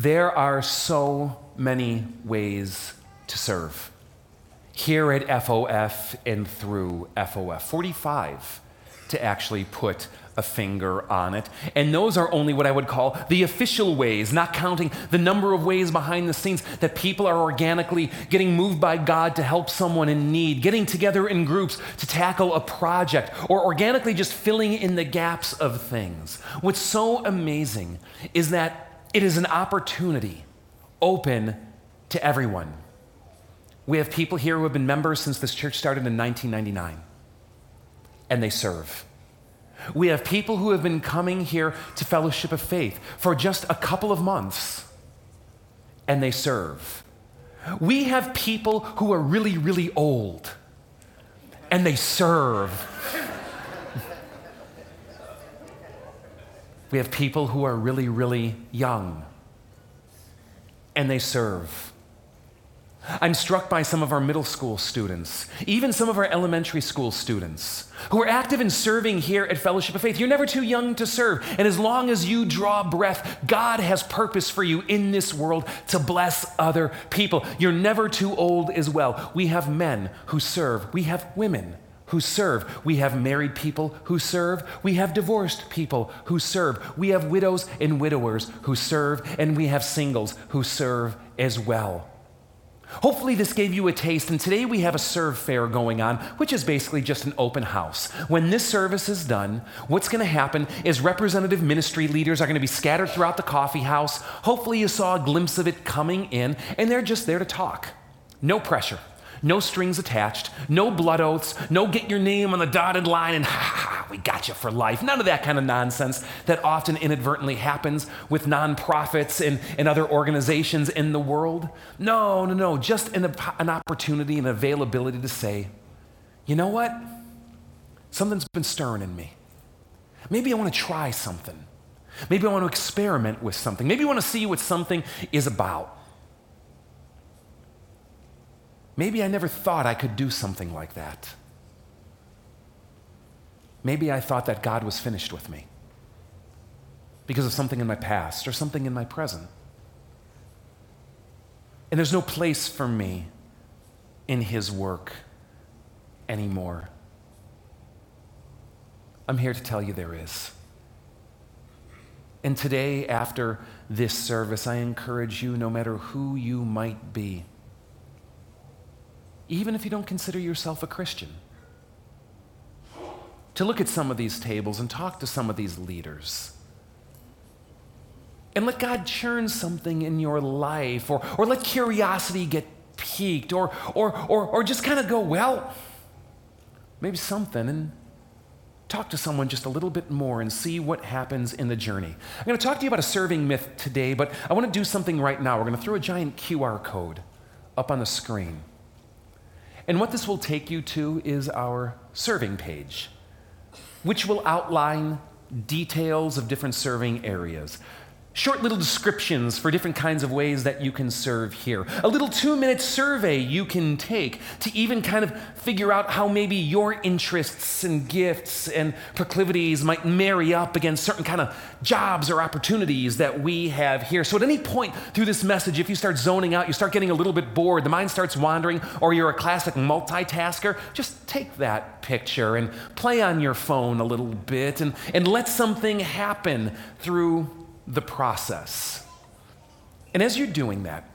There are so many ways to serve here at FOF and through FOF. 45 to actually put a finger on it. And those are only what I would call the official ways, not counting the number of ways behind the scenes that people are organically getting moved by God to help someone in need, getting together in groups to tackle a project, or organically just filling in the gaps of things. What's so amazing is that it is an opportunity open to everyone. We have people here who have been members since this church started in 1999, and they serve. We have people who have been coming here to Fellowship of Faith for just a couple of months, and they serve. We have people who are really, really old, and they serve. We have people who are really, really young, and they serve. I'm struck by some of our middle school students, even some of our elementary school students, who are active in serving here at Fellowship of Faith. You're never too young to serve. And as long as you draw breath, God has purpose for you in this world to bless other people. You're never too old as well. We have men who serve, we have women who serve. We have married people who serve. We have divorced people who serve. We have widows and widowers who serve. And we have singles who serve as well. Hopefully, this gave you a taste, and today we have a serve fair going on, which is basically just an open house. When this service is done, what's going to happen is representative ministry leaders are going to be scattered throughout the coffee house. Hopefully, you saw a glimpse of it coming in, and they're just there to talk. No pressure no strings attached, no blood oaths, no get your name on the dotted line and ha ha, we got you for life. None of that kind of nonsense that often inadvertently happens with nonprofits and, and other organizations in the world. No, no, no, just an, an opportunity and availability to say, you know what? Something's been stirring in me. Maybe I want to try something. Maybe I want to experiment with something. Maybe I want to see what something is about. Maybe I never thought I could do something like that. Maybe I thought that God was finished with me because of something in my past or something in my present. And there's no place for me in His work anymore. I'm here to tell you there is. And today, after this service, I encourage you, no matter who you might be, even if you don't consider yourself a Christian. To look at some of these tables and talk to some of these leaders. And let God churn something in your life, or, or let curiosity get piqued, or, or, or, or just kind of go, well, maybe something, and talk to someone just a little bit more and see what happens in the journey. I'm going to talk to you about a serving myth today, but I want to do something right now. We're going to throw a giant QR code up on the screen. And what this will take you to is our serving page, which will outline details of different serving areas short little descriptions for different kinds of ways that you can serve here. A little two minute survey you can take to even kind of figure out how maybe your interests and gifts and proclivities might marry up against certain kind of jobs or opportunities that we have here. So at any point through this message, if you start zoning out, you start getting a little bit bored, the mind starts wandering, or you're a classic multitasker, just take that picture and play on your phone a little bit and, and let something happen through the process. And as you're doing that,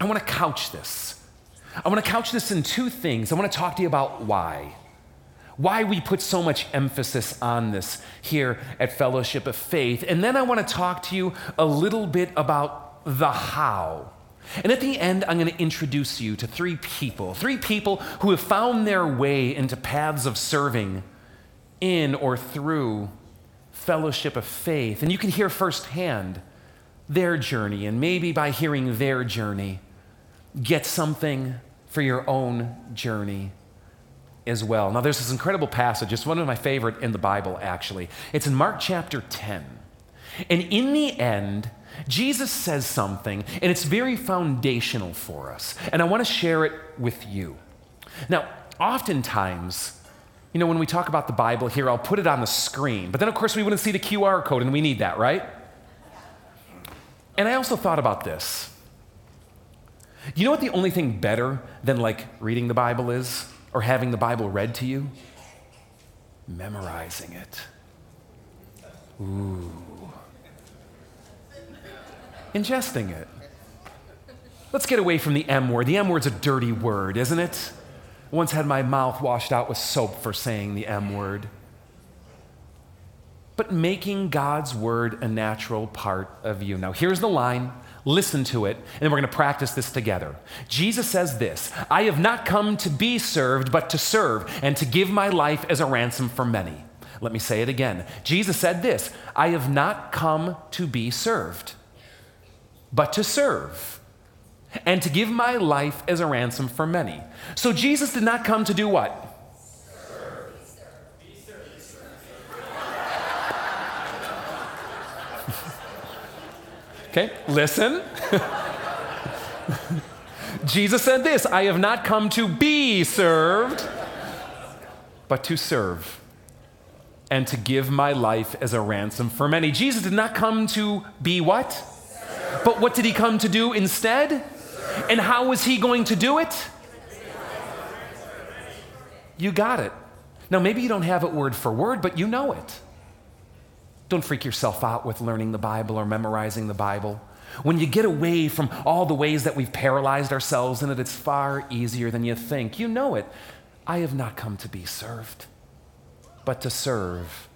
I want to couch this. I want to couch this in two things. I want to talk to you about why. Why we put so much emphasis on this here at Fellowship of Faith. And then I want to talk to you a little bit about the how. And at the end, I'm going to introduce you to three people, three people who have found their way into paths of serving in or through fellowship of faith. And you can hear firsthand their journey, and maybe by hearing their journey, get something for your own journey as well. Now, there's this incredible passage. It's one of my favorite in the Bible, actually. It's in Mark chapter 10. And in the end, Jesus says something, and it's very foundational for us. And I want to share it with you. Now, oftentimes, you know, when we talk about the Bible here, I'll put it on the screen. But then, of course, we wouldn't see the QR code, and we need that, right? And I also thought about this. You know what the only thing better than like reading the Bible is or having the Bible read to you? Memorizing it. Ooh. Ingesting it. Let's get away from the M word. The M word's a dirty word, isn't it? Once had my mouth washed out with soap for saying the M word. But making God's word a natural part of you. Now, here's the line. Listen to it, and then we're going to practice this together. Jesus says this I have not come to be served, but to serve, and to give my life as a ransom for many. Let me say it again. Jesus said this I have not come to be served, but to serve, and to give my life as a ransom for many. So Jesus did not come to do what? Okay, listen. Jesus said this I have not come to be served, but to serve and to give my life as a ransom for many. Jesus did not come to be what? But what did he come to do instead? And how was he going to do it? You got it. Now, maybe you don't have it word for word, but you know it. Don't freak yourself out with learning the Bible or memorizing the Bible. When you get away from all the ways that we've paralyzed ourselves in it, it's far easier than you think. You know it. I have not come to be served, but to serve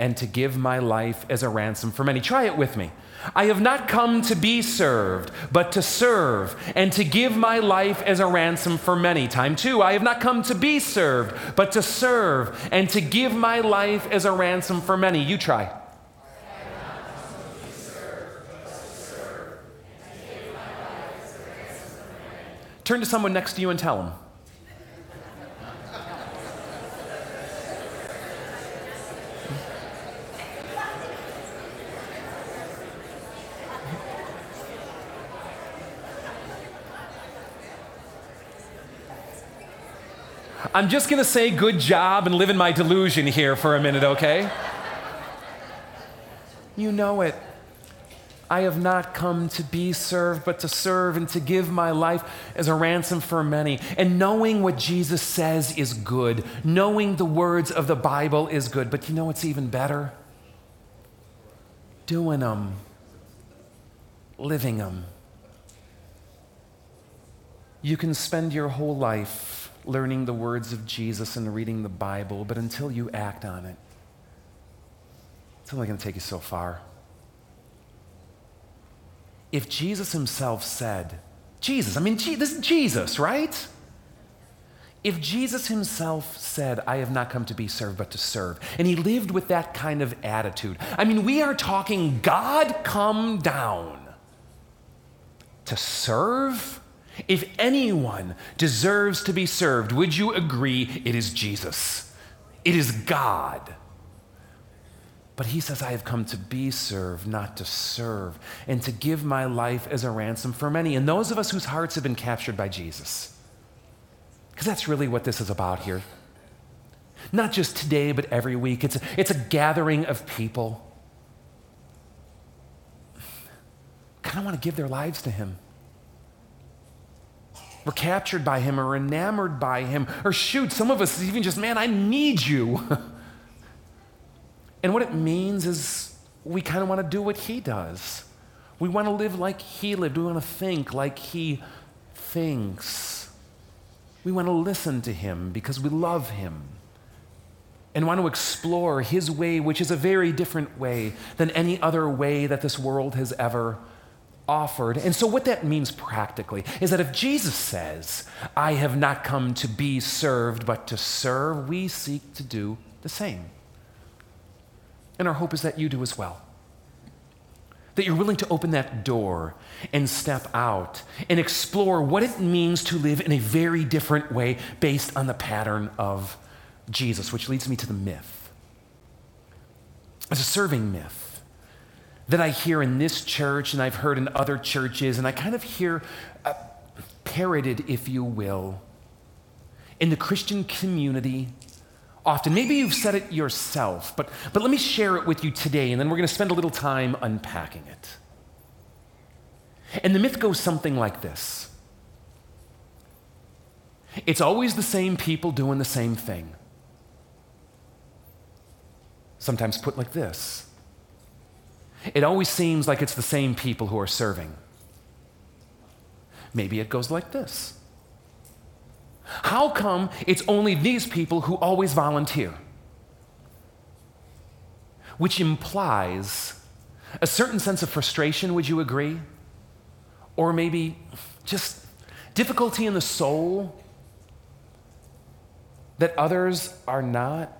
and to give my life as a ransom for many. Try it with me. I have not come to be served, but to serve and to give my life as a ransom for many. Time two, I have not come to be served, but to serve and to give my life as a ransom for many. You try. Turn to someone next to you and tell them. I'm just going to say good job and live in my delusion here for a minute, okay? You know it. I have not come to be served, but to serve and to give my life as a ransom for many. And knowing what Jesus says is good, knowing the words of the Bible is good. But you know what's even better? Doing them, living them. You can spend your whole life learning the words of Jesus and reading the Bible, but until you act on it, it's only going to take you so far if Jesus himself said, Jesus, I mean, this is Jesus, right? If Jesus himself said, I have not come to be served, but to serve, and he lived with that kind of attitude, I mean, we are talking God come down to serve. If anyone deserves to be served, would you agree it is Jesus? It is God. But he says, I have come to be served, not to serve, and to give my life as a ransom for many. And those of us whose hearts have been captured by Jesus. Because that's really what this is about here. Not just today, but every week. It's a, it's a gathering of people. Kind of want to give their lives to him. We're captured by him or enamored by him. Or shoot, some of us even just, man, I need you. And what it means is we kind of want to do what he does. We want to live like he lived. We want to think like he thinks. We want to listen to him because we love him and want to explore his way, which is a very different way than any other way that this world has ever offered. And so, what that means practically is that if Jesus says, I have not come to be served, but to serve, we seek to do the same. And our hope is that you do as well. That you're willing to open that door and step out and explore what it means to live in a very different way based on the pattern of Jesus, which leads me to the myth. It's a serving myth that I hear in this church and I've heard in other churches, and I kind of hear uh, parroted, if you will, in the Christian community often. Maybe you've said it yourself, but, but let me share it with you today, and then we're going to spend a little time unpacking it. And the myth goes something like this It's always the same people doing the same thing. Sometimes put like this It always seems like it's the same people who are serving. Maybe it goes like this How come it's only these people who always volunteer? Which implies a certain sense of frustration, would you agree? Or maybe just difficulty in the soul that others are not?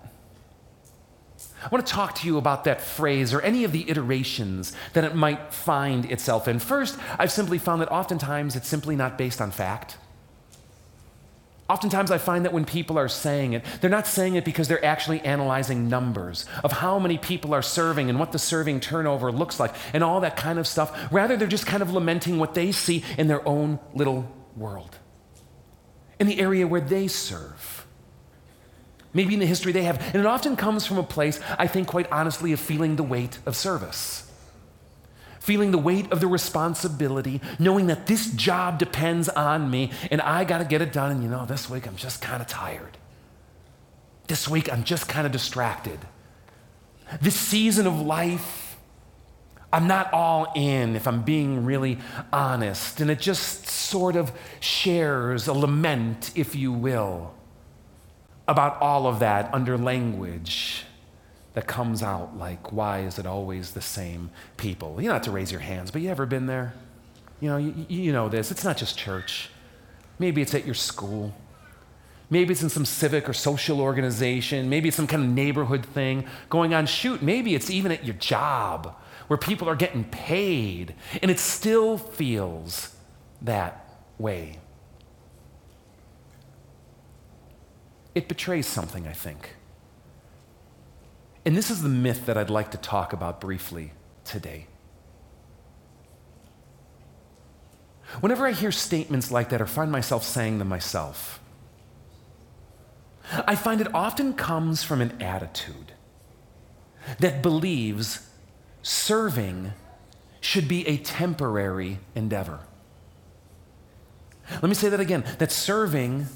I want to talk to you about that phrase or any of the iterations that it might find itself in. First, I've simply found that oftentimes it's simply not based on fact. Oftentimes, I find that when people are saying it, they're not saying it because they're actually analyzing numbers of how many people are serving and what the serving turnover looks like and all that kind of stuff. Rather, they're just kind of lamenting what they see in their own little world, in the area where they serve. Maybe in the history they have. And it often comes from a place, I think, quite honestly, of feeling the weight of service feeling the weight of the responsibility, knowing that this job depends on me and I got to get it done. And you know, this week I'm just kind of tired. This week I'm just kind of distracted. This season of life, I'm not all in if I'm being really honest. And it just sort of shares a lament, if you will, about all of that under language that comes out like, why is it always the same people? You don't have to raise your hands, but you ever been there? You know, you, you know this. It's not just church. Maybe it's at your school. Maybe it's in some civic or social organization. Maybe it's some kind of neighborhood thing going on. Shoot, maybe it's even at your job where people are getting paid and it still feels that way. It betrays something, I think. And this is the myth that I'd like to talk about briefly today. Whenever I hear statements like that or find myself saying them myself, I find it often comes from an attitude that believes serving should be a temporary endeavor. Let me say that again that serving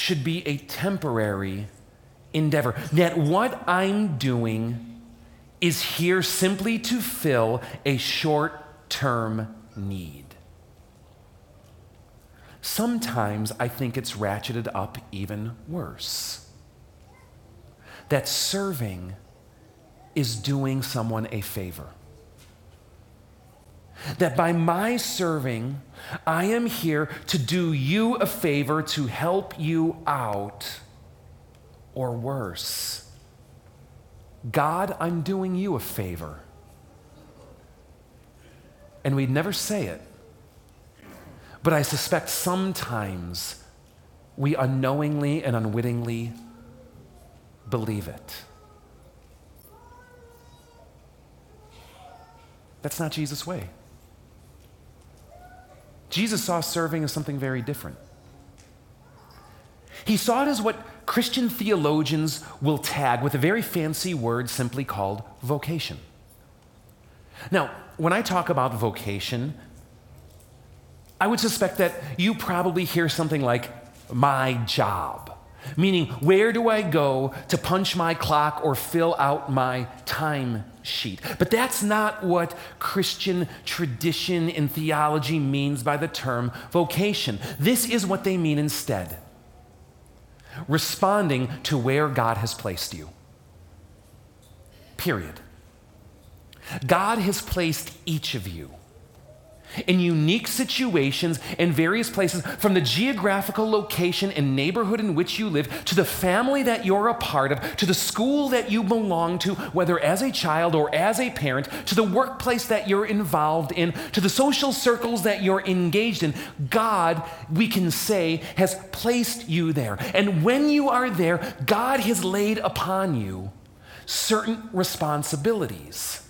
should be a temporary endeavor. That what I'm doing is here simply to fill a short term need. Sometimes I think it's ratcheted up even worse. That serving is doing someone a favor. That by my serving, I am here to do you a favor, to help you out or worse. God, I'm doing you a favor. And we'd never say it. But I suspect sometimes we unknowingly and unwittingly believe it. That's not Jesus' way. Jesus saw serving as something very different. He saw it as what Christian theologians will tag with a very fancy word simply called vocation. Now, when I talk about vocation, I would suspect that you probably hear something like, my job. Meaning, where do I go to punch my clock or fill out my time sheet? But that's not what Christian tradition and theology means by the term vocation. This is what they mean instead responding to where God has placed you. Period. God has placed each of you in unique situations in various places, from the geographical location and neighborhood in which you live, to the family that you're a part of, to the school that you belong to, whether as a child or as a parent, to the workplace that you're involved in, to the social circles that you're engaged in. God, we can say, has placed you there. And when you are there, God has laid upon you certain responsibilities.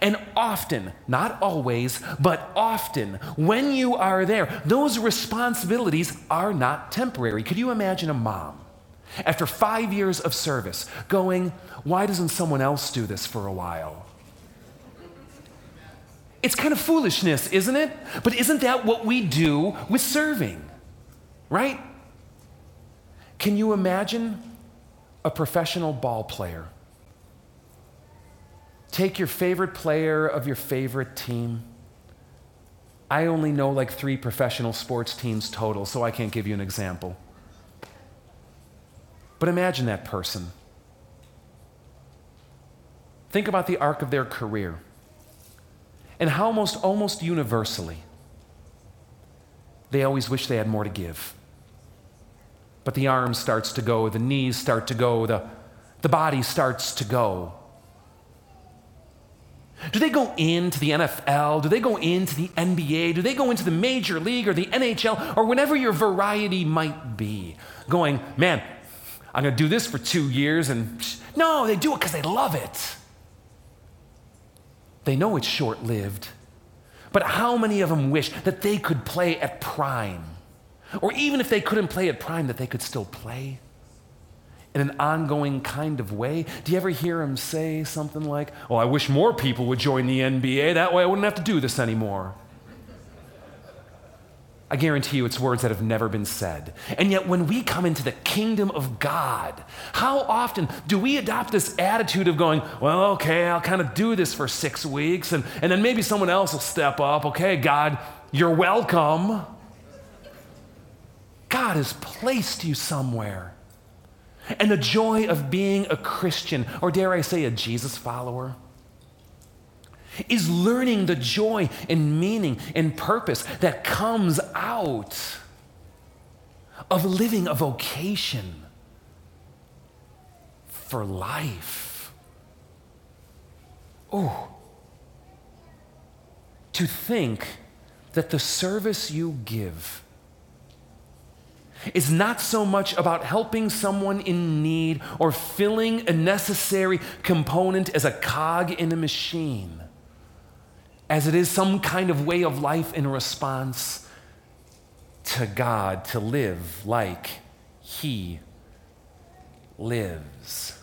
And often, not always, but often, when you are there, those responsibilities are not temporary. Could you imagine a mom, after five years of service, going, Why doesn't someone else do this for a while? It's kind of foolishness, isn't it? But isn't that what we do with serving? Right? Can you imagine a professional ball player? Take your favorite player of your favorite team. I only know like three professional sports teams total, so I can't give you an example. But imagine that person. Think about the arc of their career and how almost, almost universally they always wish they had more to give. But the arm starts to go, the knees start to go, the, the body starts to go. Do they go into the NFL? Do they go into the NBA? Do they go into the Major League or the NHL or whatever your variety might be? Going, man, I'm going to do this for two years and no, they do it because they love it. They know it's short lived. But how many of them wish that they could play at prime? Or even if they couldn't play at prime, that they could still play in an ongoing kind of way? Do you ever hear him say something like, Oh, I wish more people would join the NBA. That way I wouldn't have to do this anymore. I guarantee you it's words that have never been said. And yet, when we come into the kingdom of God, how often do we adopt this attitude of going, well, okay, I'll kind of do this for six weeks, and, and then maybe someone else will step up. Okay, God, you're welcome. God has placed you somewhere. And the joy of being a Christian, or dare I say, a Jesus follower, is learning the joy and meaning and purpose that comes out of living a vocation for life. Oh, to think that the service you give is not so much about helping someone in need or filling a necessary component as a cog in a machine as it is some kind of way of life in response to God to live like He lives.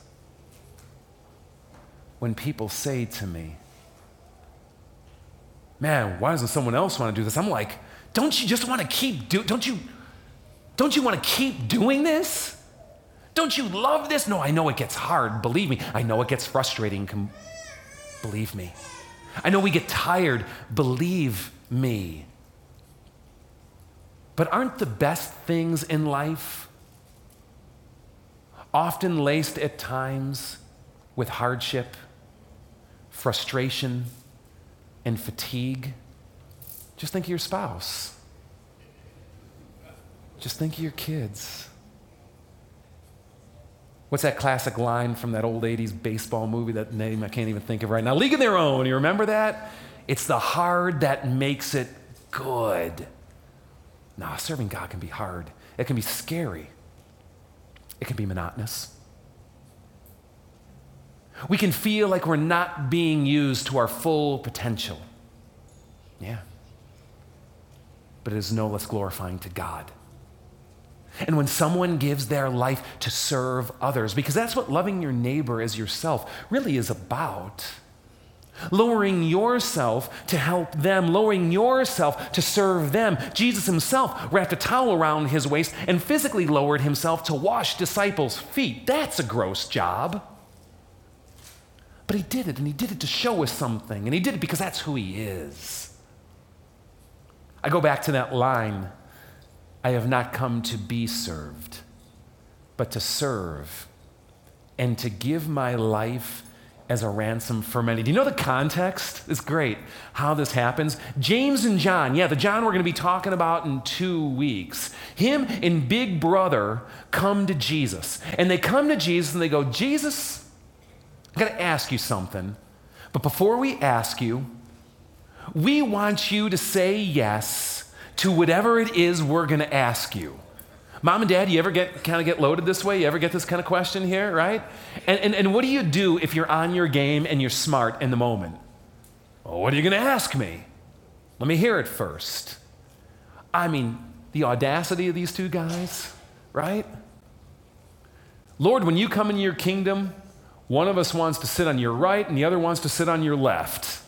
When people say to me, Man, why doesn't someone else want to do this? I'm like, don't you just want to keep do don't you don't you want to keep doing this? Don't you love this? No, I know it gets hard. Believe me. I know it gets frustrating. Com- believe me. I know we get tired, believe me. But aren't the best things in life often laced at times with hardship, frustration, and fatigue? Just think of your spouse. Just think of your kids. What's that classic line from that old 80s baseball movie that name I can't even think of right now? League of Their Own. You remember that? It's the hard that makes it good. Nah, serving God can be hard. It can be scary. It can be monotonous. We can feel like we're not being used to our full potential. Yeah. But it is no less glorifying to God. And when someone gives their life to serve others, because that's what loving your neighbor as yourself really is about. Lowering yourself to help them, lowering yourself to serve them. Jesus himself wrapped a towel around his waist and physically lowered himself to wash disciples' feet. That's a gross job. But he did it, and he did it to show us something, and he did it because that's who he is. I go back to that line I have not come to be served, but to serve and to give my life as a ransom for many. Do you know the context? It's great how this happens. James and John, yeah, the John we're going to be talking about in two weeks. Him and Big Brother come to Jesus. And they come to Jesus and they go, Jesus, I got to ask you something. But before we ask you, we want you to say yes to whatever it is we're going to ask you. Mom and dad, you ever get kind of get loaded this way? You ever get this kind of question here, right? And, and, and what do you do if you're on your game and you're smart in the moment? Well, what are you going to ask me? Let me hear it first. I mean, the audacity of these two guys, right? Lord, when you come into your kingdom, one of us wants to sit on your right and the other wants to sit on your left.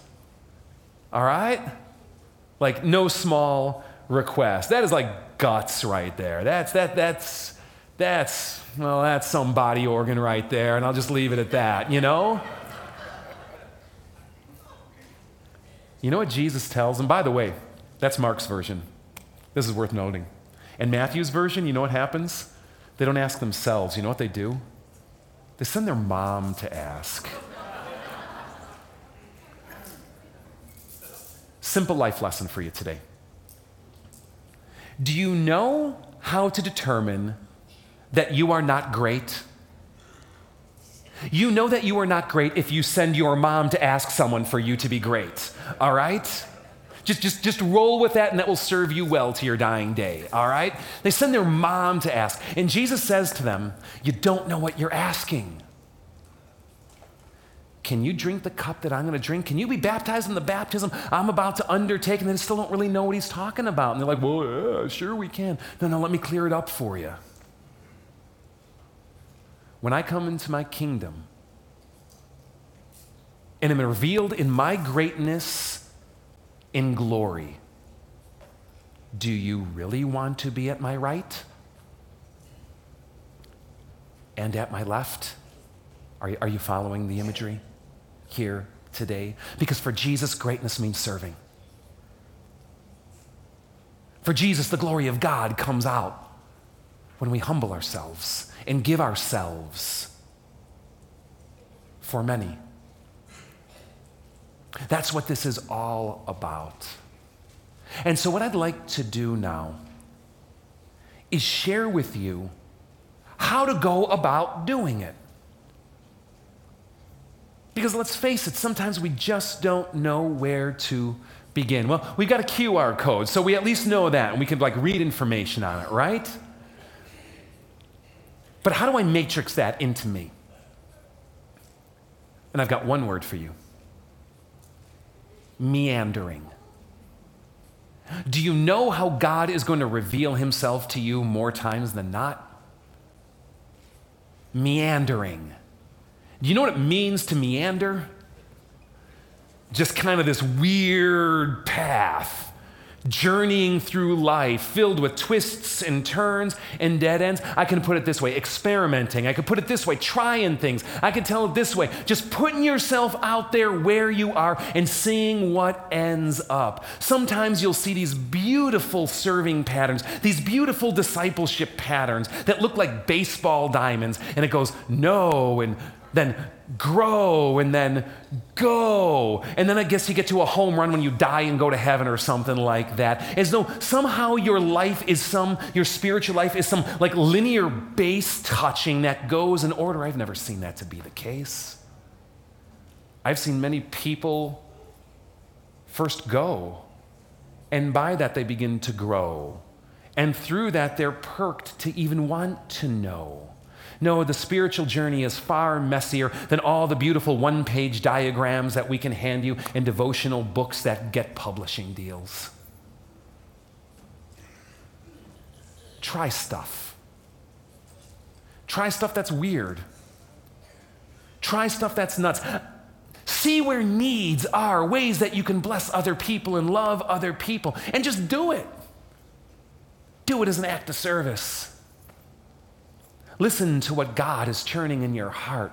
All right? Like no small request. That is like guts right there. That's that that's that's well, that's some body organ right there, and I'll just leave it at that, you know? You know what Jesus tells? And by the way, that's Mark's version. This is worth noting. And Matthew's version, you know what happens? They don't ask themselves. You know what they do? They send their mom to ask. Simple life lesson for you today. Do you know how to determine that you are not great? You know that you are not great if you send your mom to ask someone for you to be great, all right? Just, just, just roll with that and that will serve you well to your dying day, all right? They send their mom to ask. And Jesus says to them, You don't know what you're asking. Can you drink the cup that I'm going to drink? Can you be baptized in the baptism I'm about to undertake? And they still don't really know what he's talking about. And they're like, Well, yeah, sure we can. No, no, let me clear it up for you. When I come into my kingdom and am revealed in my greatness, in glory. Do you really want to be at my right and at my left? Are you, are you following the imagery here today? Because for Jesus, greatness means serving. For Jesus, the glory of God comes out when we humble ourselves and give ourselves for many. That's what this is all about. And so, what I'd like to do now is share with you how to go about doing it. Because let's face it, sometimes we just don't know where to begin. Well, we've got a QR code, so we at least know that and we can like read information on it, right? But how do I matrix that into me? And I've got one word for you meandering. Do you know how God is going to reveal himself to you more times than not? Meandering. Do you know what it means to meander? Just kind of this weird path journeying through life filled with twists and turns and dead ends. I can put it this way experimenting. I could put it this way trying things. I can tell it this way just putting yourself out there where you are and seeing what ends up. Sometimes you'll see these beautiful serving patterns, these beautiful discipleship patterns that look like baseball diamonds, and it goes know and then grow and then go. And then I guess you get to a home run when you die and go to heaven or something like that. As though somehow your life is some, your spiritual life is some like linear base touching that goes in order. I've never seen that to be the case. I've seen many people first go, and by that they begin to grow. And through that, they're perked to even want to know. No, the spiritual journey is far messier than all the beautiful one page diagrams that we can hand you in devotional books that get publishing deals. Try stuff. Try stuff that's weird. Try stuff that's nuts. See where needs are, ways that you can bless other people and love other people, and just do it. Do it as an act of service. Listen to what God is churning in your heart,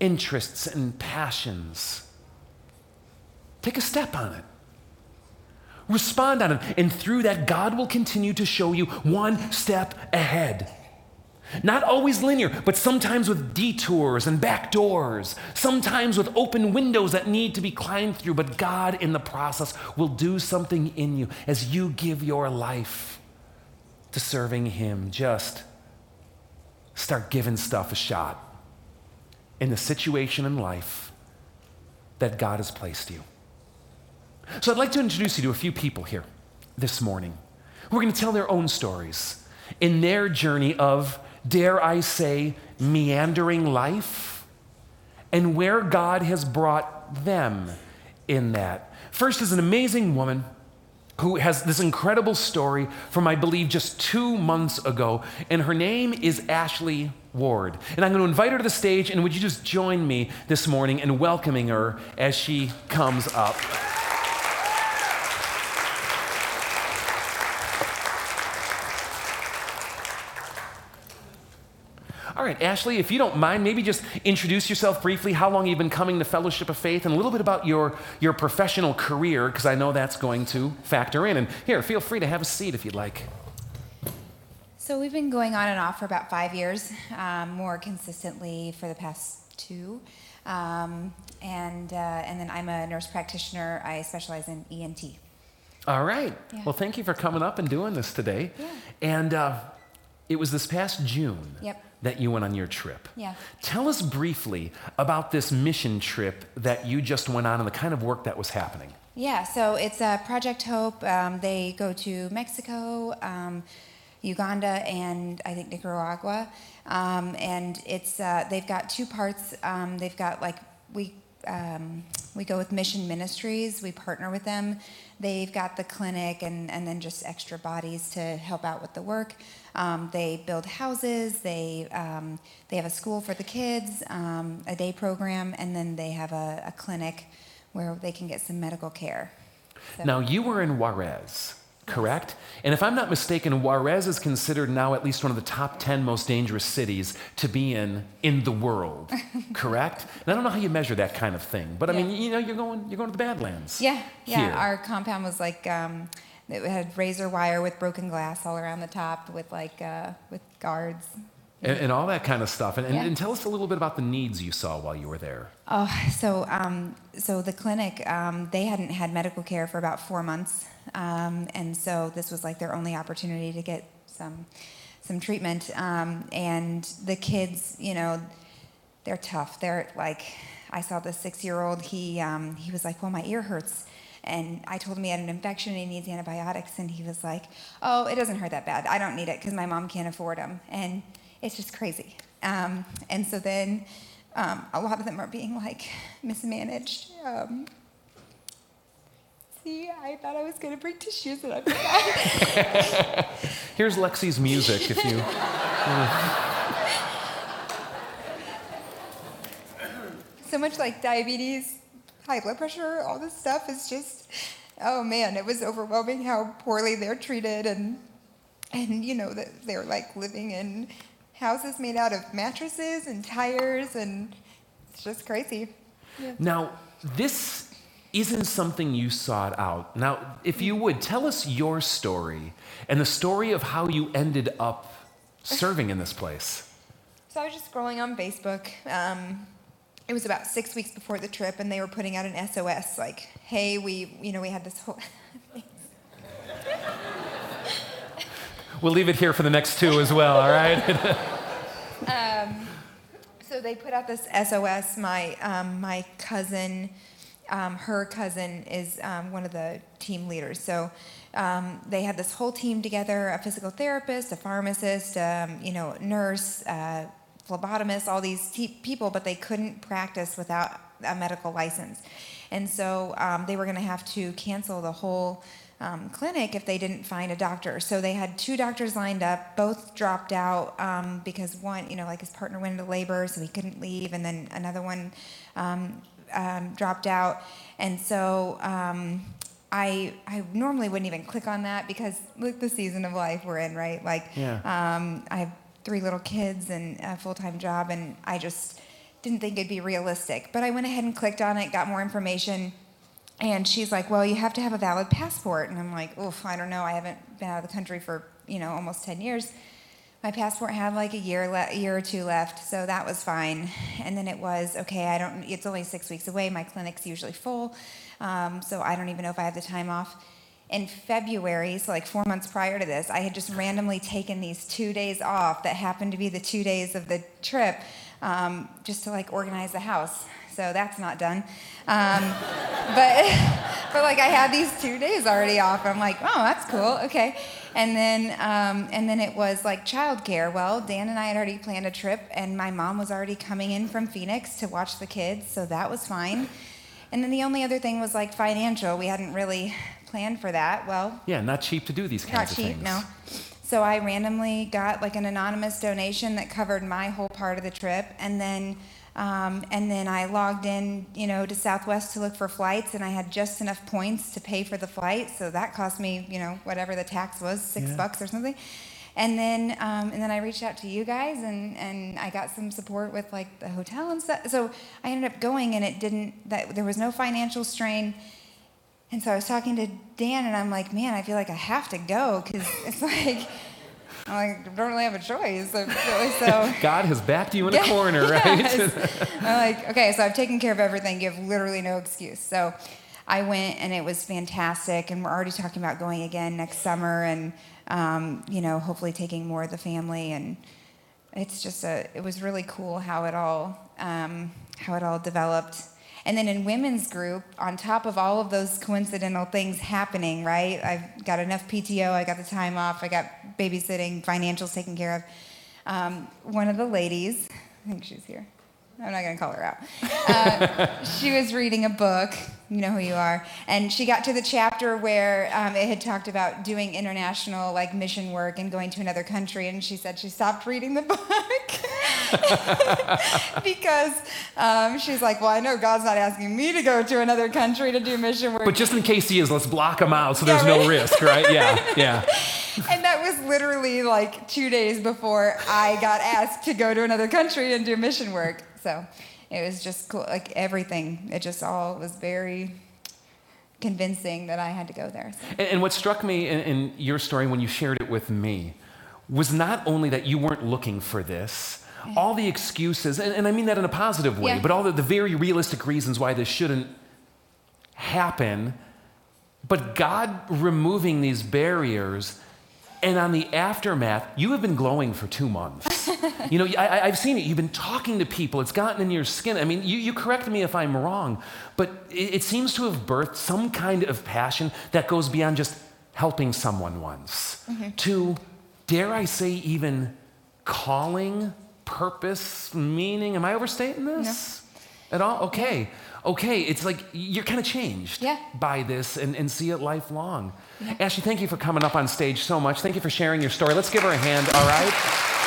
interests and passions. Take a step on it. Respond on it. And through that, God will continue to show you one step ahead. Not always linear, but sometimes with detours and back doors, sometimes with open windows that need to be climbed through. But God, in the process, will do something in you as you give your life to serving Him. Just start giving stuff a shot in the situation in life that God has placed you. So I'd like to introduce you to a few people here this morning who are going to tell their own stories in their journey of, dare I say, meandering life and where God has brought them in that. First is an amazing woman who has this incredible story from, I believe, just two months ago. And her name is Ashley Ward. And I'm going to invite her to the stage. And would you just join me this morning in welcoming her as she comes up? Right, Ashley, if you don't mind, maybe just introduce yourself briefly, how long you've been coming to Fellowship of Faith, and a little bit about your, your professional career, because I know that's going to factor in. And here, feel free to have a seat if you'd like. So we've been going on and off for about five years, um, more consistently for the past two. Um, and, uh, and then I'm a nurse practitioner. I specialize in ENT. All right. Yeah. Well, thank you for coming up and doing this today. Yeah. And uh, it was this past June Yep. That you went on your trip. Yeah. Tell us briefly about this mission trip that you just went on and the kind of work that was happening. Yeah, so it's uh, Project Hope. Um, they go to Mexico, um, Uganda, and I think Nicaragua. Um, and it's uh, they've got two parts. Um, they've got like we um, we go with Mission Ministries. We partner with them. They've got the clinic and, and then just extra bodies to help out with the work. Um, they build houses. They um, they have a school for the kids, um, a day program, and then they have a, a clinic where they can get some medical care. So- Now, you were in Juarez, correct? And if I'm not mistaken, Juarez is considered now at least one of the top 10 most dangerous cities to be in in the world, correct? And I don't know how you measure that kind of thing, but I mean, you know, you're going, you're going to the Badlands. Yeah, yeah. Here. Our compound was like um, it had razor wire with broken glass all around the top, with like uh, with guards. and, and all that kind of stuff. And, and, Yeah. and tell us a little bit about the needs you saw while you were there. Oh, so um, so the clinic um, they hadn't had medical care for about four months, um, and so this was like their only opportunity to get some some treatment. Um, and the kids, you know, they're tough. They're like, I saw the six year old. He um, he was like, well, my ear hurts. And I told him he had an infection and he needs antibiotics. And he was like, oh, it doesn't hurt that bad. I don't need it because my mom can't afford them. And it's just crazy. Um, and so then um, a lot of them are being like mismanaged. Um, see, I thought I was going to bring tissues and I forgot. Here's Lexi's music if you. so much like diabetes, high blood pressure, all this stuff is just, oh man, it was overwhelming how poorly they're treated and, and you know, that they're like living in houses made out of mattresses and tires and it's just crazy. Now, this isn't something you sought out. Now, if you would, tell us your story and the story of how you ended up serving in this place. So I was just scrolling on Facebook. Um, it was about six weeks before the trip, and they were putting out an SOS like, "Hey, we, you know, we had this whole." We'll leave it here for the next two as well, all right? so they put out this SOS. My um, my cousin, um, her cousin is um, one of the team leaders. So um, they had this whole team together: a physical therapist, a pharmacist, um, you know, nurse, uh, phlebotomist, all these te- people, but they couldn't practice without a medical license. And so um, they were going to have to cancel the whole um, clinic if they didn't find a doctor. So they had two doctors lined up. Both dropped out um, because one, you know, like his partner went into labor, so he couldn't leave, and then another one um, um, dropped out. And so um, I, I normally wouldn't even click on that because look the season of life we're in, right? Like, Yeah. um, I three little kids and a full time job, and I just didn't think it'd be realistic. But I went ahead and clicked on it, got more information, and she's like, "Well, you have to have a valid passport." And I'm like, "Oof, I don't know. I haven't been out of the country for you know almost ten years." My passport had like a year, le- year or two left, so that was fine. And then it was okay. I don't. It's only six weeks away. My clinic's usually full, um, so I don't even know if I have the time off. In February, so like four months prior to this, I had just randomly taken these two days off that happened to be the two days of the trip, um, just to like organize the house. So that's not done. Um, but but like I had these two days already off. I'm like, oh, that's cool. Okay. And then um, and then it was like childcare. Well, Dan and I had already planned a trip, and my mom was already coming in from Phoenix to watch the kids, so that was fine. And then the only other thing was like financial. We hadn't really planned for that. Well, yeah, not cheap to do these not kinds of cheap, things. no. So I randomly got like an anonymous donation that covered my whole part of the trip, and then um, and then I logged in, you know, to Southwest to look for flights, and I had just enough points to pay for the flight. So that cost me, you know, whatever the tax was, six Yeah. bucks or something. And then, um, and then I reached out to you guys, and, and I got some support with like the hotel and stuff. So I ended up going, and it didn't. That there was no financial strain. And so I was talking to Dan, and I'm like, man, I feel like I have to go because it's like. I'm like, I don't really have a choice. So, so God has backed you in a corner, right? I'm like, okay, so I've taken care of everything. You have literally no excuse. So I went, and it was fantastic. And we're already talking about going again next summer, and um, you know, hopefully taking more of the family. And it's just a, it was really cool how it all, um, how it all developed. And then in women's group, on top of all of those coincidental things happening, right? I've got enough PTO, I got the time off, I got babysitting, financials taken care of. Um, one of the ladies, I think she's here. I'm not going to call her out. Uh, she was reading a book, you know who you are, and she got to the chapter where um, it had talked about doing international like mission work and going to another country, and she said she stopped reading the book because um, she's like, well, I know God's not asking me to go to another country to do mission work. But just in case he is, let's block him out so there's right? no risk, right? Yeah, yeah. and that was literally like two days before I got asked to go to another country and do mission work. So it was just cool. Like everything, it just all was very convincing that I had to go there. So. And, and, what struck me in, in your story when you shared it with me was not only that you weren't looking for this, all the excuses, and, and, I mean that in a positive way, yeah. but all the, the very realistic reasons why this shouldn't happen, but God removing these barriers and on the aftermath, you have been glowing for two months. you know, I, have seen it. You've been talking to people. It's gotten in your skin. I mean, you, you correct me if I'm wrong, but it, it, seems to have birthed some kind of passion that goes beyond just helping someone once mm-hmm. to, dare I say, even calling, purpose, meaning. Am I overstating this no. at all? Okay okay, it's like you're kind of changed yeah. by this and, and see it lifelong. Yeah. Ashley, thank you for coming up on stage so much. Thank you for sharing your story. Let's give her a hand, all right?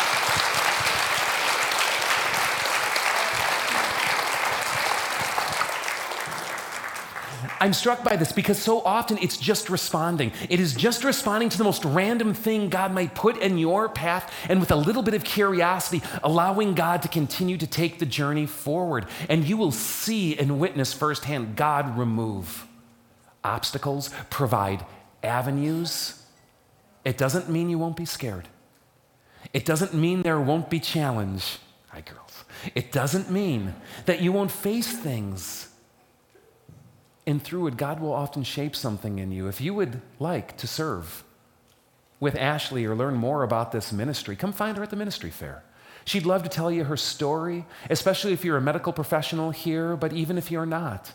I'm struck by this because so often it's just responding. It is just responding to the most random thing God might put in your path, and with a little bit of curiosity, allowing God to continue to take the journey forward. And you will see and witness firsthand God remove obstacles, provide avenues. It doesn't mean you won't be scared. It doesn't mean there won't be challenge. Hi, girls. It doesn't mean that you won't face things and through it, God will often shape something in you. If you would like to serve with Ashley or learn more about this ministry, come find her at the ministry fair. She'd love to tell you her story, especially if you're a medical professional here, but even if you're not.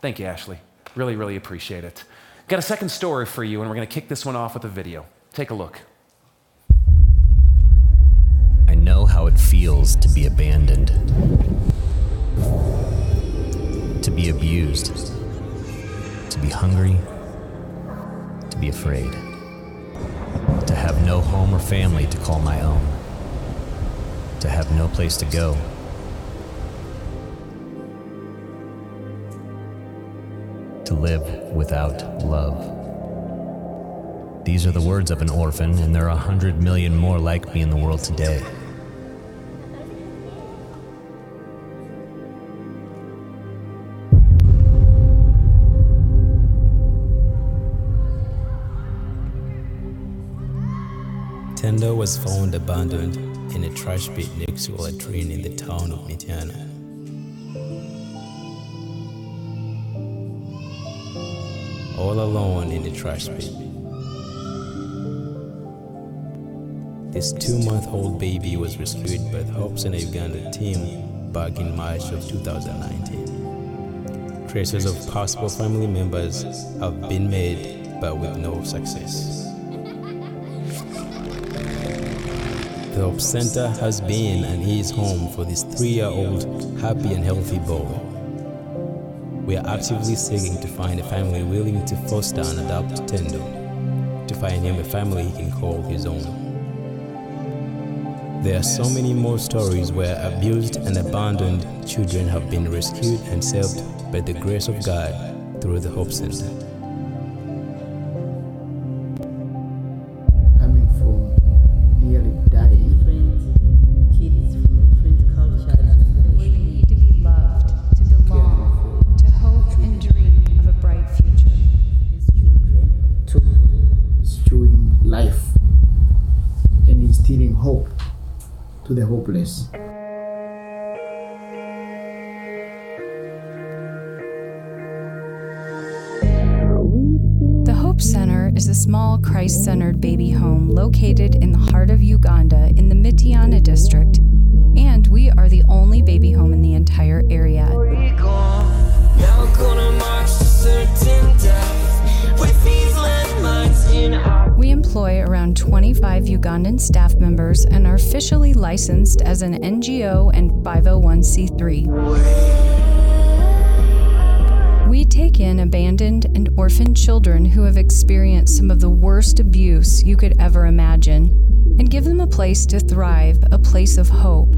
Thank you, Ashley. Really, really appreciate it. Got a second story for you, and we're going to kick this one off with a video. Take a look. I know how it feels to be abandoned to be abused, to be hungry, to be afraid, to have no home or family to call my own, to have no place to go. To live without love. These are the words of an orphan, and there are a hundred million more like me in the world today. Tendo was found abandoned in a trash pit next to a latrine in the town of Mityana. All alone in the trash pit. This two month old baby was rescued by the Hopes Center Uganda team back in March of 2019. Traces of possible family members have been made, but with no success. The Hope Center has been and is home for this three year old happy and healthy boy. We are actively seeking to find a family willing to foster and adopt Tendo, to find him a family he can call his own. There are so many more stories where abused and abandoned children have been rescued and saved by the grace of God through the Hope Center. Small Christ centered baby home located in the heart of Uganda in the Mityana district, and we are the only baby home in the entire area. We employ around 25 Ugandan staff members and are officially licensed as an NGO and 501c3. We take in abandoned and orphaned children who have experienced some of the worst abuse you could ever imagine and give them a place to thrive, a place of hope.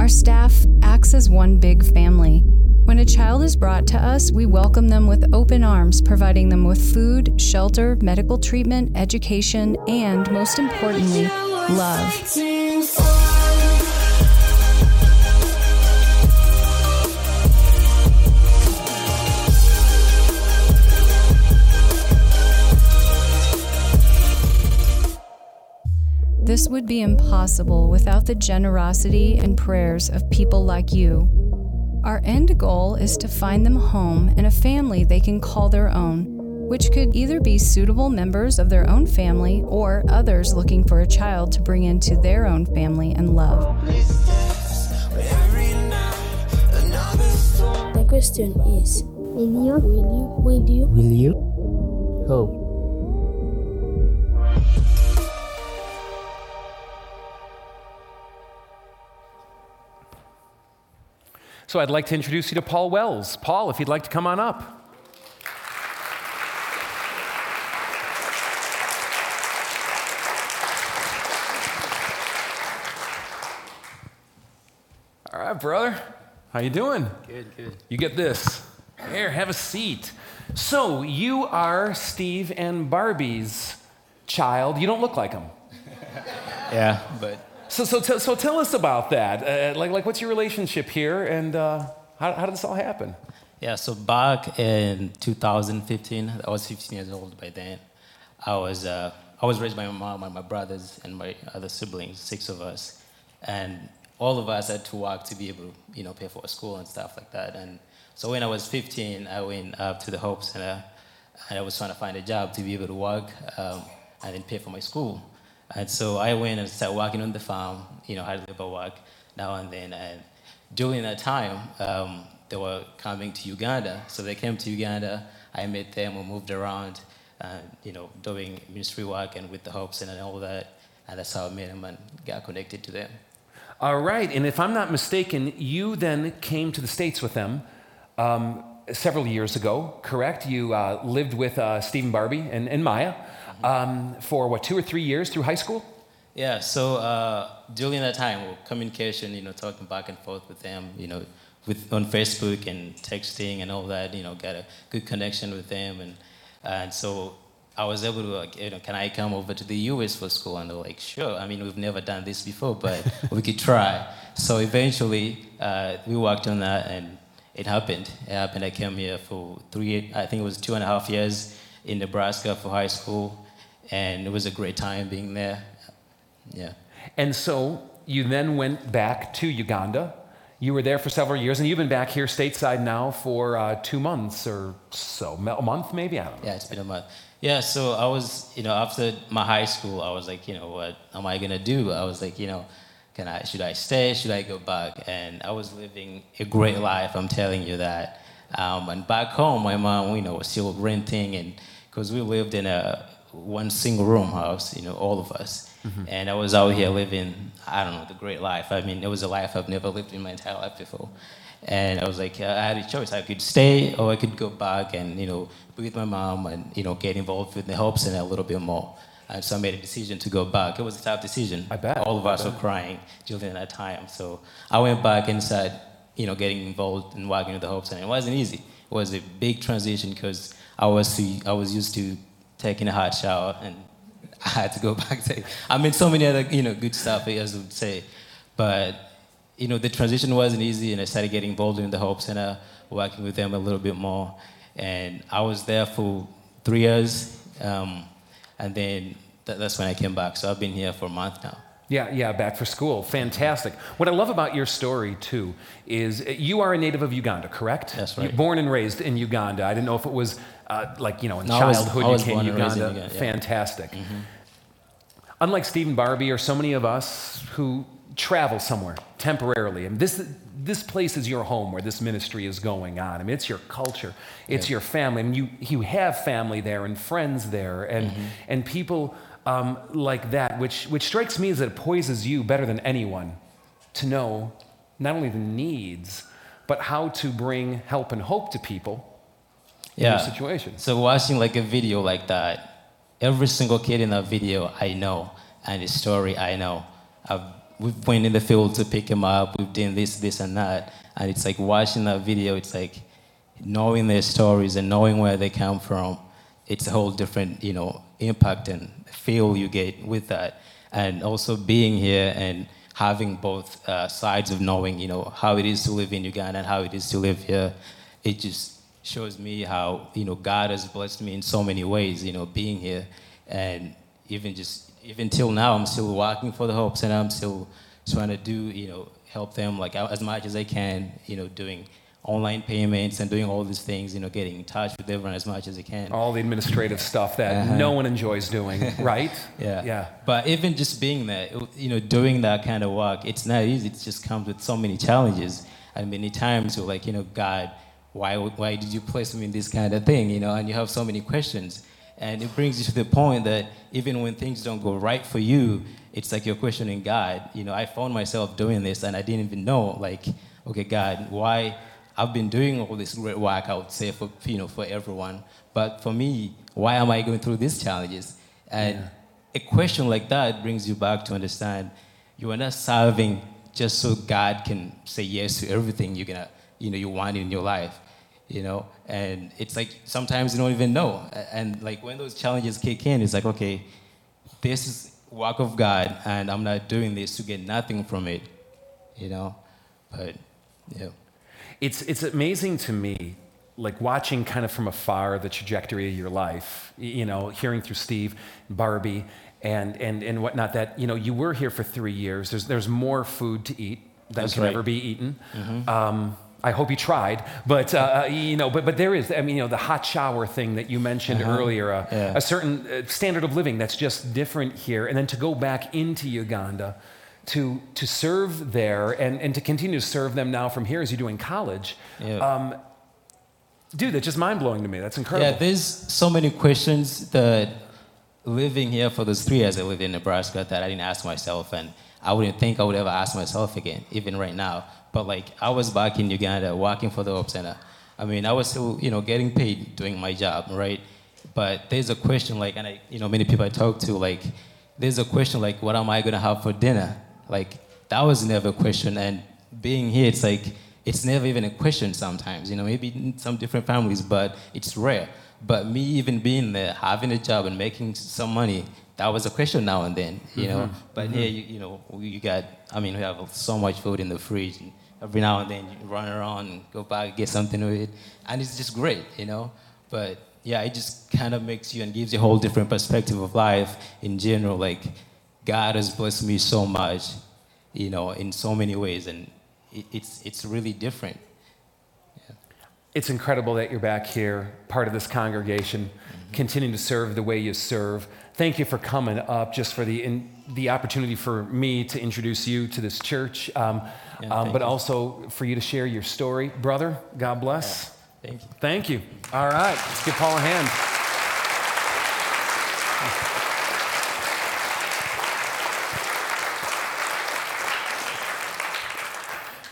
Our staff acts as one big family. When a child is brought to us, we welcome them with open arms, providing them with food, shelter, medical treatment, education, and most importantly, love. This would be impossible without the generosity and prayers of people like you. Our end goal is to find them a home and a family they can call their own, which could either be suitable members of their own family or others looking for a child to bring into their own family and love. The question is Will you? Will you? Will you? Will you? Hope. So I'd like to introduce you to Paul Wells. Paul, if you'd like to come on up. All right, brother. How you doing? Good, good. You get this. Here, have a seat. So, you are Steve and Barbie's child. You don't look like them. Yeah, but So, so, t- so tell us about that. Uh, like, like, what's your relationship here, and uh, how, how did this all happen? yeah, so back in 2015, I was 15 years old by then. I was uh, I was raised by my mom and my brothers and my other siblings, six of us, and all of us had to work to be able to you know pay for school and stuff like that. And so when I was 15, I went up to the Hope Center, and I was trying to find a job to be able to work um, and then pay for my school. And so I went and started working on the farm, you know, had labor work now and then. And during that time, um, they were coming to Uganda. So they came to Uganda. I met them. We moved around, uh, you know, doing ministry work and with the Hope Center and all that. And that's how I met them and got connected to them. All right, and if I'm not mistaken, you then came to the States with them um, several years ago, correct? You uh, lived with uh, Stephen Barbie and, and Maya um, for what, two or three years through high school? Yeah, so uh, during that time, communication, you know, talking back and forth with them, you know, with on Facebook and texting and all that, you know, got a good connection with them, and and so I was able to, like, you know, can I come over to the US for school? And they're like, sure. I mean, we've never done this before, but we could try. So eventually, uh, we worked on that, and it happened. It happened. I came here for three, I think it was two and a half years in Nebraska for high school, and it was a great time being there. Yeah. And so you then went back to Uganda. You were there for several years, and you've been back here stateside now for uh, two months or so, a month maybe. I don't know. Yeah, it's been a month. Yeah, so I was, you know, after my high school, I was like, you know, what am I gonna do? I was like, you know, can I, should I stay? Should I go back? And I was living a great life. I'm telling you that. Um, and back home, my mom, you know, was still renting, and because we lived in a one single room house, you know, all of us. Mm-hmm. And I was out here living, I don't know, the great life. I mean, it was a life I've never lived in my entire life before. And I was like, I had a choice. I could stay or I could go back and, you know, be with my mom and, you know, get involved with the Hope Center a little bit more. And so I made a decision to go back. It was a tough decision. I bet. All of us were crying during that time. So I went back and started, you know, getting involved and working with the Hope Center. It wasn't easy. It was a big transition because I was, to, I was used to taking a hot shower and I had to go back to, I mean, so many other, you know, good stuff, as would say. But, you know, the transition wasn't easy, and I started getting involved in the Hope Center, working with them a little bit more. And I was there for three years, um, and then th- that's when I came back. So I've been here for a month now. Yeah, yeah, back for school. Fantastic. What I love about your story, too, is you are a native of Uganda, correct? That's right. You're born and raised in Uganda. I didn't know if it was uh, like, you know, in No, I was- childhood I was you came born to and raised in Uganda. Uganda, yeah. Mm-hmm. Fantastic. Unlike Stephen Barbie or so many of us who travel somewhere temporarily, and this, this place is your home where this ministry is going on. I mean, it's your culture, it's your family. I mean, you, you have family there and friends there and, Mm-hmm. and people um, like that, which, which strikes me as that it poises you better than anyone to know not only the needs, but how to bring help and hope to people in Yeah. your situation. So watching like a video like that, every single kid in that video I know, and his story I know. I've, we've went in the field to pick him up. We've done this, this, and that, and it's like watching that video. It's like knowing their stories and knowing where they come from. It's a whole different, you know, impact and feel you get with that, and also being here and having both uh, sides of knowing, you know, how it is to live in Uganda and how it is to live here. It just shows me how you know God has blessed me in so many ways. You know, being here, and even just even till now, I'm still working for the hopes, and I'm still trying to do you know help them like as much as I can. You know, doing online payments and doing all these things. You know, getting in touch with everyone as much as I can. All the administrative stuff that Uh-huh. no one enjoys doing, right? Yeah. Yeah. But even just being there, you know, doing that kind of work, it's not easy. It just comes with so many challenges. And many times you're like, you know, God, why, why did you place me in this kind of thing? You know, and you have so many questions. And it brings you to the point that even when things don't go right for you, it's like you're questioning God. You know, I found myself doing this and I didn't even know, like, okay, God, why? I've been doing all this great work, I would say, for, you know, for everyone. But for me, why am I going through these challenges? And a question like that brings you back to understand you are not serving just so God can say yes to everything you're gonna, you know, you want in your life, you know. And it's like sometimes you don't even know. And like when those challenges kick in, it's like, okay, this is work of God, and I'm not doing this to get nothing from it, you know. But yeah. It's, it's amazing to me, like watching kind of from afar the trajectory of your life, you know, hearing through Steve, Barbie, and, and, and whatnot, that, you know, you were here for three years. There's, there's more food to eat than That's can right. Mm-hmm. ever be eaten. Um, I hope you tried, but uh, you know, but but there is. I mean, you know, the hot shower thing that you mentioned earlier, uh, Yeah. a certain uh, standard of living that's just different here, and then to go back into Uganda, to to serve there, and and to continue to serve them now from here as you do in college. Yeah. Um, dude, that's just mind blowing to me. That's incredible. Yeah, there's so many questions that living here for those three years I lived in Nebraska that I didn't ask myself, and I wouldn't think I would ever ask myself again, even right now. But like, I was back in Uganda working for the Hope Center. I mean, I was still, you know, getting paid doing my job, right? But there's a question like, and I, you know, many people I talk to, like, there's a question like, what am I gonna have for dinner? Like, that was never a question, and being here, it's like, it's never even a question sometimes, you know, maybe in some different families, but it's rare. But me even being there, having a job and making some money, that was a question now and then, you know. Mm-hmm. But mm-hmm. here, you, you know, you got, I mean, we have so much food in the fridge. And every now and then you run around and go back, get something to eat. And it's just great, you know. But yeah, it just kind of makes you and gives you a whole different perspective of life in general. Like, God has blessed me so much, you know, in so many ways. And it, it's, it's really different. It's incredible that you're back here, part of this congregation, continuing to serve the way you serve. Thank you for coming up, just for the in, the opportunity for me to introduce you to this church, um, Yeah, um, but you. also for you to share your story, brother. God bless. Thank you. Thank you. All right, let's give Paul a hand.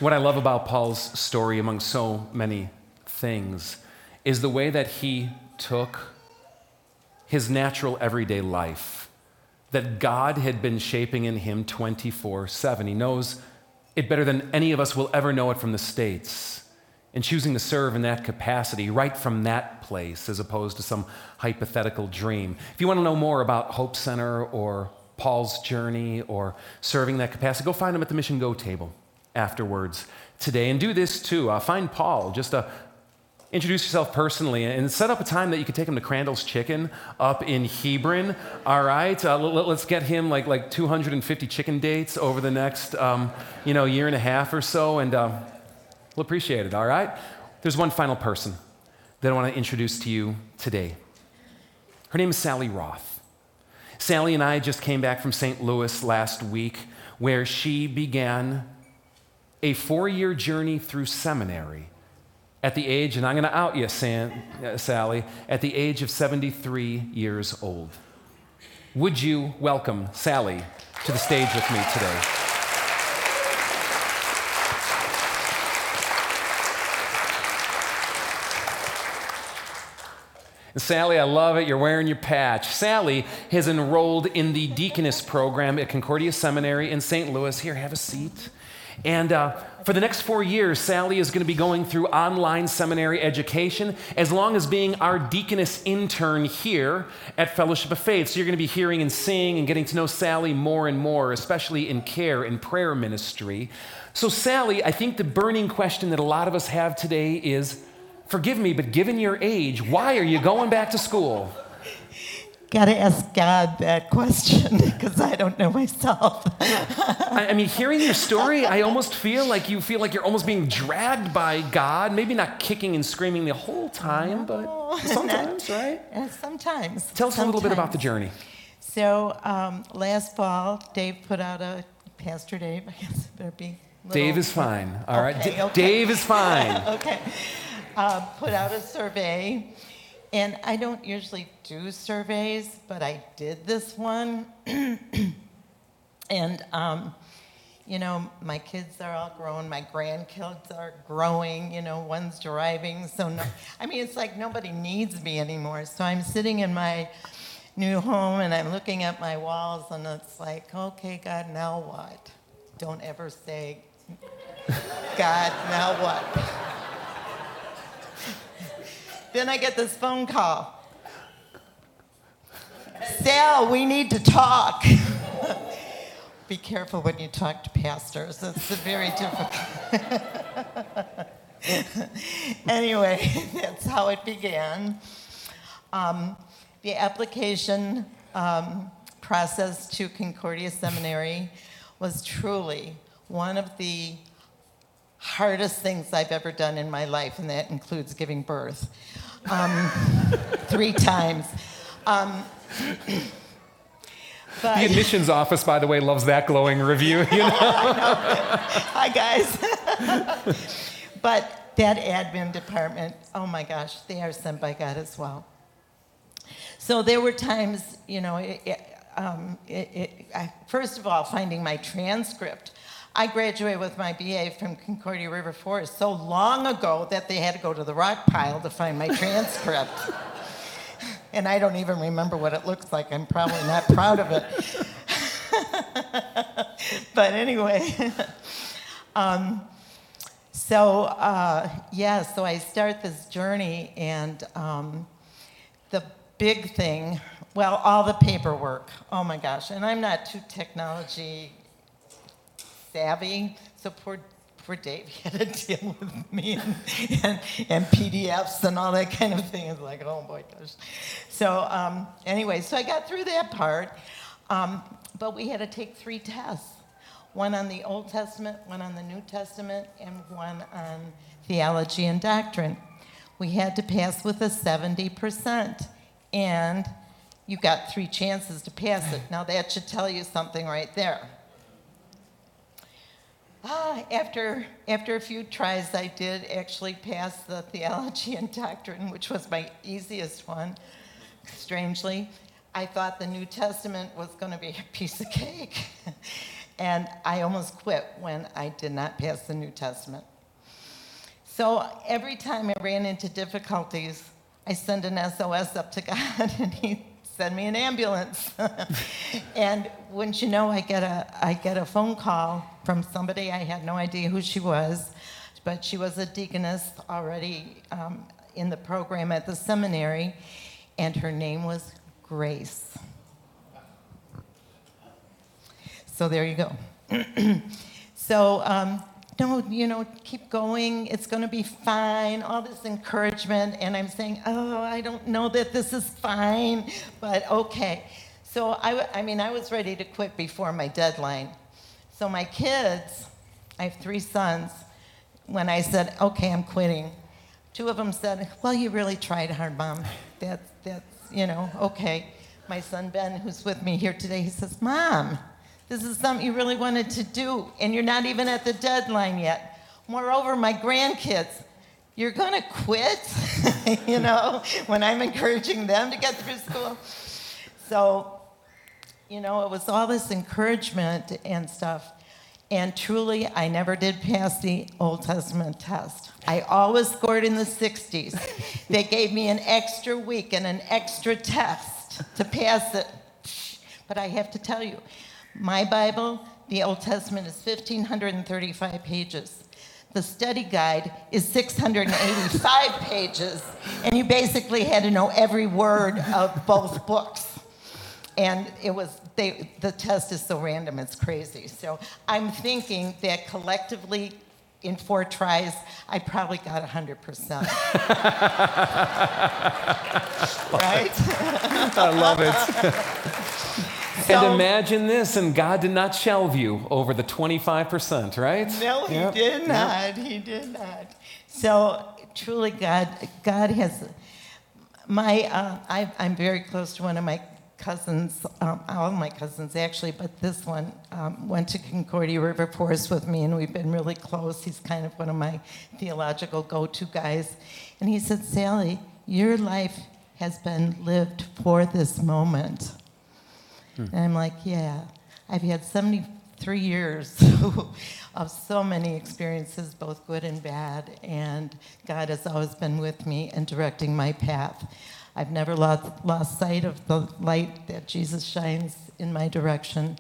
What I love about Paul's story, among so many things, is the way that he took his natural everyday life that God had been shaping in him 24 7. He knows it better than any of us will ever know it from the States. And choosing to serve in that capacity, right from that place, as opposed to some hypothetical dream. If you want to know more about Hope Center or Paul's journey or serving that capacity, go find him at the Mission Go table afterwards today. And do this too. Uh, find Paul, just a introduce yourself personally and set up a time that you could take him to Crandall's Chicken up in Hebron. All right, uh, let, us get him like like 250 chicken dates over the next um, you know year and a half or so, and uh, we'll appreciate it. All right. There's one final person that I want to introduce to you today. Her name is Sally Roth. Sally and I just came back from St. Louis last week, where she began a four-year journey through seminary at the age, and I'm going to out you, uh, Sally, at the age of 73 years old. Would you welcome Sally to the stage with me today? Sally, I love it. You're wearing your patch. Sally has enrolled in the deaconess program at Concordia Seminary in St. Louis. Here, have a seat. And uh, for the next four years, Sally is going to be going through online seminary education as long as being our deaconess intern here at Fellowship of Faith. So you're going to be hearing and seeing and getting to know Sally more and more, especially in care and prayer ministry. So, Sally, I think the burning question that a lot of us have today is forgive me, but given your age, why are you going back to school? Got to ask God that question because I don't know myself. I, I, mean, hearing your story, I almost feel like you feel like you're almost being dragged by God. Maybe not kicking and screaming the whole time, but sometimes, right? sometimes. Tell us sometimes. a little bit about the journey. So um, last fall, Dave put out a Pastor Dave. I guess it better be. Little, Dave is fine. All right. okay, D- okay. Dave is fine. okay. Uh, put out a survey and I don't usually do surveys, but I did this one. and, um, you know, my kids are all grown, my grandkids are growing, you know, one's driving. So, no, I mean, it's like nobody needs me anymore. So I'm sitting in my new home and I'm looking at my walls, and it's like, okay, God, now what? Don't ever say, God, now what? Then I get this phone call. Sal, we need to talk. Be careful when you talk to pastors. It's very difficult. anyway, that's how it began. Um, the application um, process to Concordia Seminary was truly one of the hardest things I've ever done in my life, and that includes giving birth um, three times. Um, but, the admissions office, by the way, loves that glowing review. You know? Hi, guys. but that admin department, oh my gosh, they are sent by God as well. So there were times, you know, it, it, um, it, I, first of all, finding my transcript I graduated with my BA from Concordia River Forest so long ago that they had to go to the rock pile to find my transcript. and I don't even remember what it looks like. I'm probably not proud of it. but anyway, um, so uh, yeah, so I start this journey, and um, the big thing, well, all the paperwork. Oh my gosh, and I'm not too technology savvy. So poor, poor Dave had to deal with me and, and, and, PDFs and all that kind of thing. It's like, oh boy, gosh. So um, anyway, so I got through that part, um, but we had to take three tests. One on the Old Testament, one on the New Testament, and one on theology and doctrine. We had to pass with a 70%, and you got three chances to pass it. Now, that should tell you something right there. Ah, after, after a few tries, I did actually pass the theology and doctrine, which was my easiest one, strangely. I thought the New Testament was going to be a piece of cake. and I almost quit when I did not pass the New Testament. So every time I ran into difficulties, I send an SOS up to God, and He send me an ambulance. and wouldn't you know, I get a I get a phone call from somebody I had no idea who she was, but she was a deaconess already um, in the program at the seminary, and her name was Grace. So there you go. so um, no, you know, keep going. It's going to be fine. All this encouragement. And I'm saying, oh, I don't know that this is fine, but okay. So I, I mean, I was ready to quit before my deadline. So my kids, I have three sons, when I said, okay, I'm quitting, two of them said, well, you really tried hard, Mom. That's, that's, you know, okay. My son Ben, who's with me here today, he says, Mom, this is something you really wanted to do, and you're not even at the deadline yet. Moreover, my grandkids, you're going to quit, you know, when I'm encouraging them to get through school. So, you know, it was all this encouragement and stuff. And truly, I never did pass the Old Testament test. I always scored in the 60s. they gave me an extra week and an extra test to pass it. But I have to tell you, my Bible, the Old Testament, is 1,535 pages. The study guide is 685 pages, and you basically had to know every word of both books. And it was, they, the test is so random, it's crazy. So I'm thinking that collectively, in four tries, I probably got 100%. right? I love it. So- and imagine this, and God did not shelve you over the 25%, right? No, he Yep, did yep. not. He did not. So truly, God, God has my. Uh, I, I'm very close to one of my cousins, um, all my cousins actually, but this one um, went to Concordia River Forest with me, and we've been really close. He's kind of one of my theological go-to guys, and he said, "Sally, your life has been lived for this moment." And I'm like, yeah, I've had 73 years of so many experiences, both good and bad, and God has always been with me and directing my path. I've never lost, lost sight of the light that Jesus shines in my direction.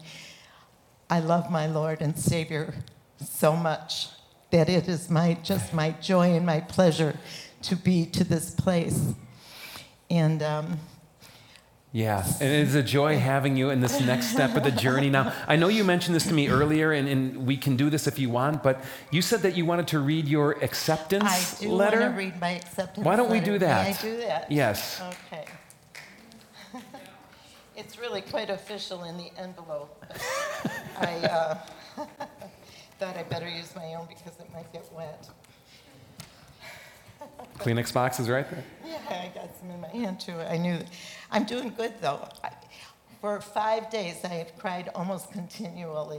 I love my Lord and Savior so much that it is my just my joy and my pleasure to be to this place. And um, Yeah, and it is a joy having you in this next step of the journey. Now, I know you mentioned this to me earlier, and, and we can do this if you want, but you said that you wanted to read your acceptance I do letter. want to read my acceptance Why don't we do that? May I do that? Yes. Okay. it's really quite official in the envelope. I uh, thought I better use my own because it might get wet. Kleenex box is right there. Yeah, I got some in my hand too. I knew. I'm doing good though. I, for five days, I have cried almost continually.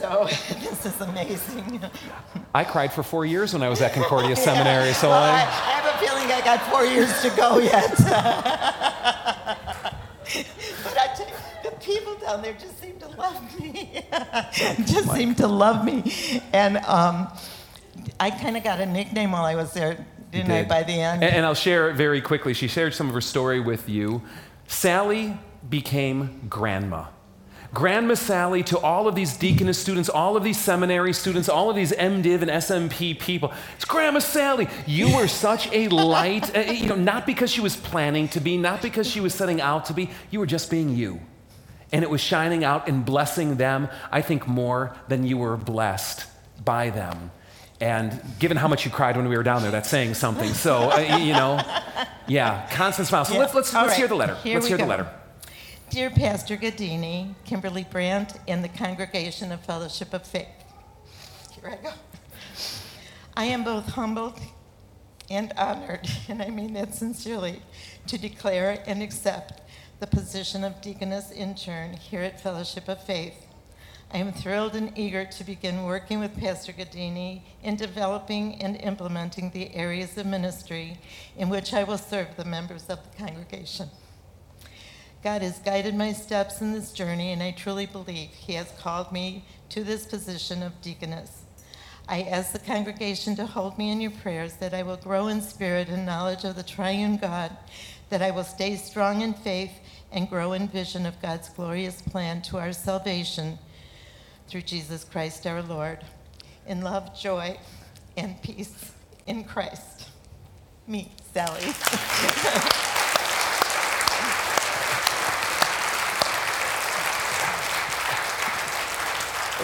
so this is amazing. I cried for four years when I was at Concordia Yeah. Seminary, so Well, I, I. I have a feeling I got four years to go yet. but I tell you, the people down there just seem to love me. just seem to love me. And um, I kind of got a nickname while I was there, didn't I, by the end? And, and I'll share it very quickly. She shared some of her story with you. Sally became grandma. Grandma Sally to all of these deaconess students, all of these seminary students, all of these MDiv and SMP people. It's Grandma Sally. You were such a light, uh, you know, not because she was planning to be, not because she was setting out to be. You were just being you. And it was shining out and blessing them, I think, more than you were blessed by them. And given how much you cried when we were down there, that's saying something. So, uh, you know, yeah, constant smile. So Yeah. let's, let's, All let's right. hear the letter. Here let's hear the letter. Dear Pastor Gadini, Kimberly Brandt, and the Congregation of Fellowship of Faith. Here I go. I am both humbled and honored, and I mean that sincerely, to declare and accept the position of deaconess intern here at Fellowship of Faith. I am thrilled and eager to begin working with Pastor Gadini in developing and implementing the areas of ministry in which I will serve the members of the congregation. God has guided my steps in this journey, and I truly believe He has called me to this position of deaconess. I ask the congregation to hold me in your prayers that I will grow in spirit and knowledge of the triune God, that I will stay strong in faith and grow in vision of God's glorious plan to our salvation through Jesus Christ our Lord. In love, joy, and peace in Christ. Me, Sally.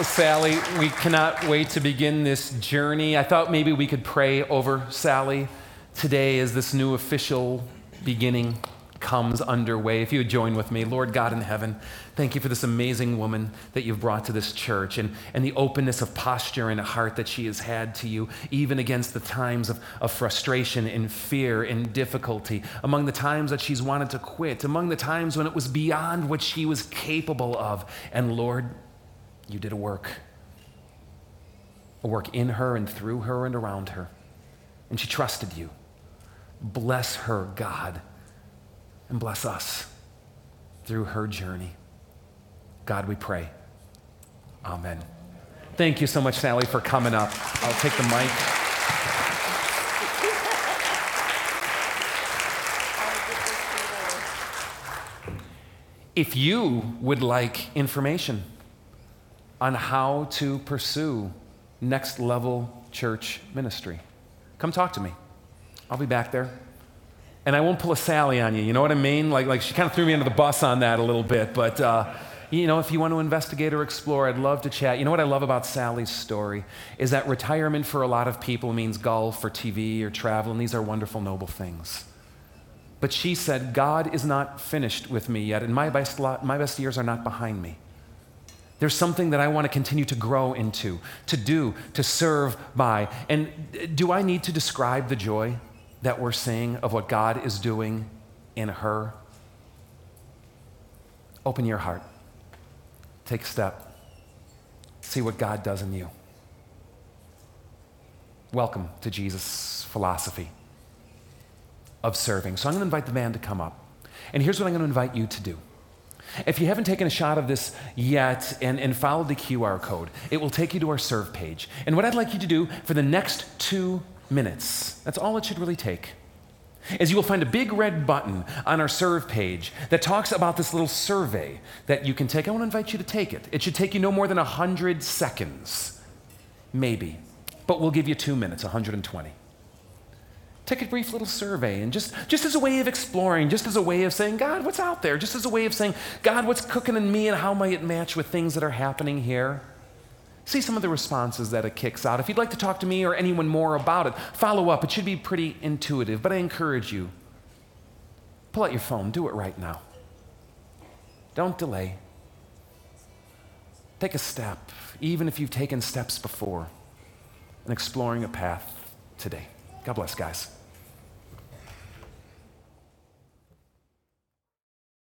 Sally, we cannot wait to begin this journey. I thought maybe we could pray over Sally today as this new official beginning comes underway. If you would join with me, Lord God in heaven, thank you for this amazing woman that you've brought to this church and, and the openness of posture and heart that she has had to you, even against the times of, of frustration and fear and difficulty, among the times that she's wanted to quit, among the times when it was beyond what she was capable of. And Lord, you did a work, a work in her and through her and around her. And she trusted you. Bless her, God and bless us through her journey. God, we pray. Amen. Thank you so much, Sally, for coming up. I'll take the mic. If you would like information on how to pursue next level church ministry, come talk to me. I'll be back there and I won't pull a Sally on you. You know what I mean? Like, like she kind of threw me under the bus on that a little bit. But, uh, you know, if you want to investigate or explore, I'd love to chat. You know what I love about Sally's story is that retirement for a lot of people means golf or TV or travel, and these are wonderful, noble things. But she said, God is not finished with me yet, and my best, my best years are not behind me. There's something that I want to continue to grow into, to do, to serve by. And do I need to describe the joy that we're seeing of what God is doing in her? Open your heart. Take a step. See what God does in you. Welcome to Jesus' philosophy of serving. So I'm going to invite the band to come up. And here's what I'm going to invite you to do. If you haven't taken a shot of this yet and, and followed the QR code, it will take you to our serve page. And what I'd like you to do for the next two minutes. That's all it should really take. Is you will find a big red button on our serve page that talks about this little survey that you can take. I want to invite you to take it. It should take you no more than 100 seconds, maybe, but we'll give you two minutes, 120. Take a brief little survey and just, just as a way of exploring, just as a way of saying, God, what's out there? Just as a way of saying, God, what's cooking in me and how might it match with things that are happening here? See some of the responses that it kicks out. If you'd like to talk to me or anyone more about it, follow up. It should be pretty intuitive, but I encourage you pull out your phone, do it right now. Don't delay. Take a step, even if you've taken steps before, in exploring a path today. God bless, guys.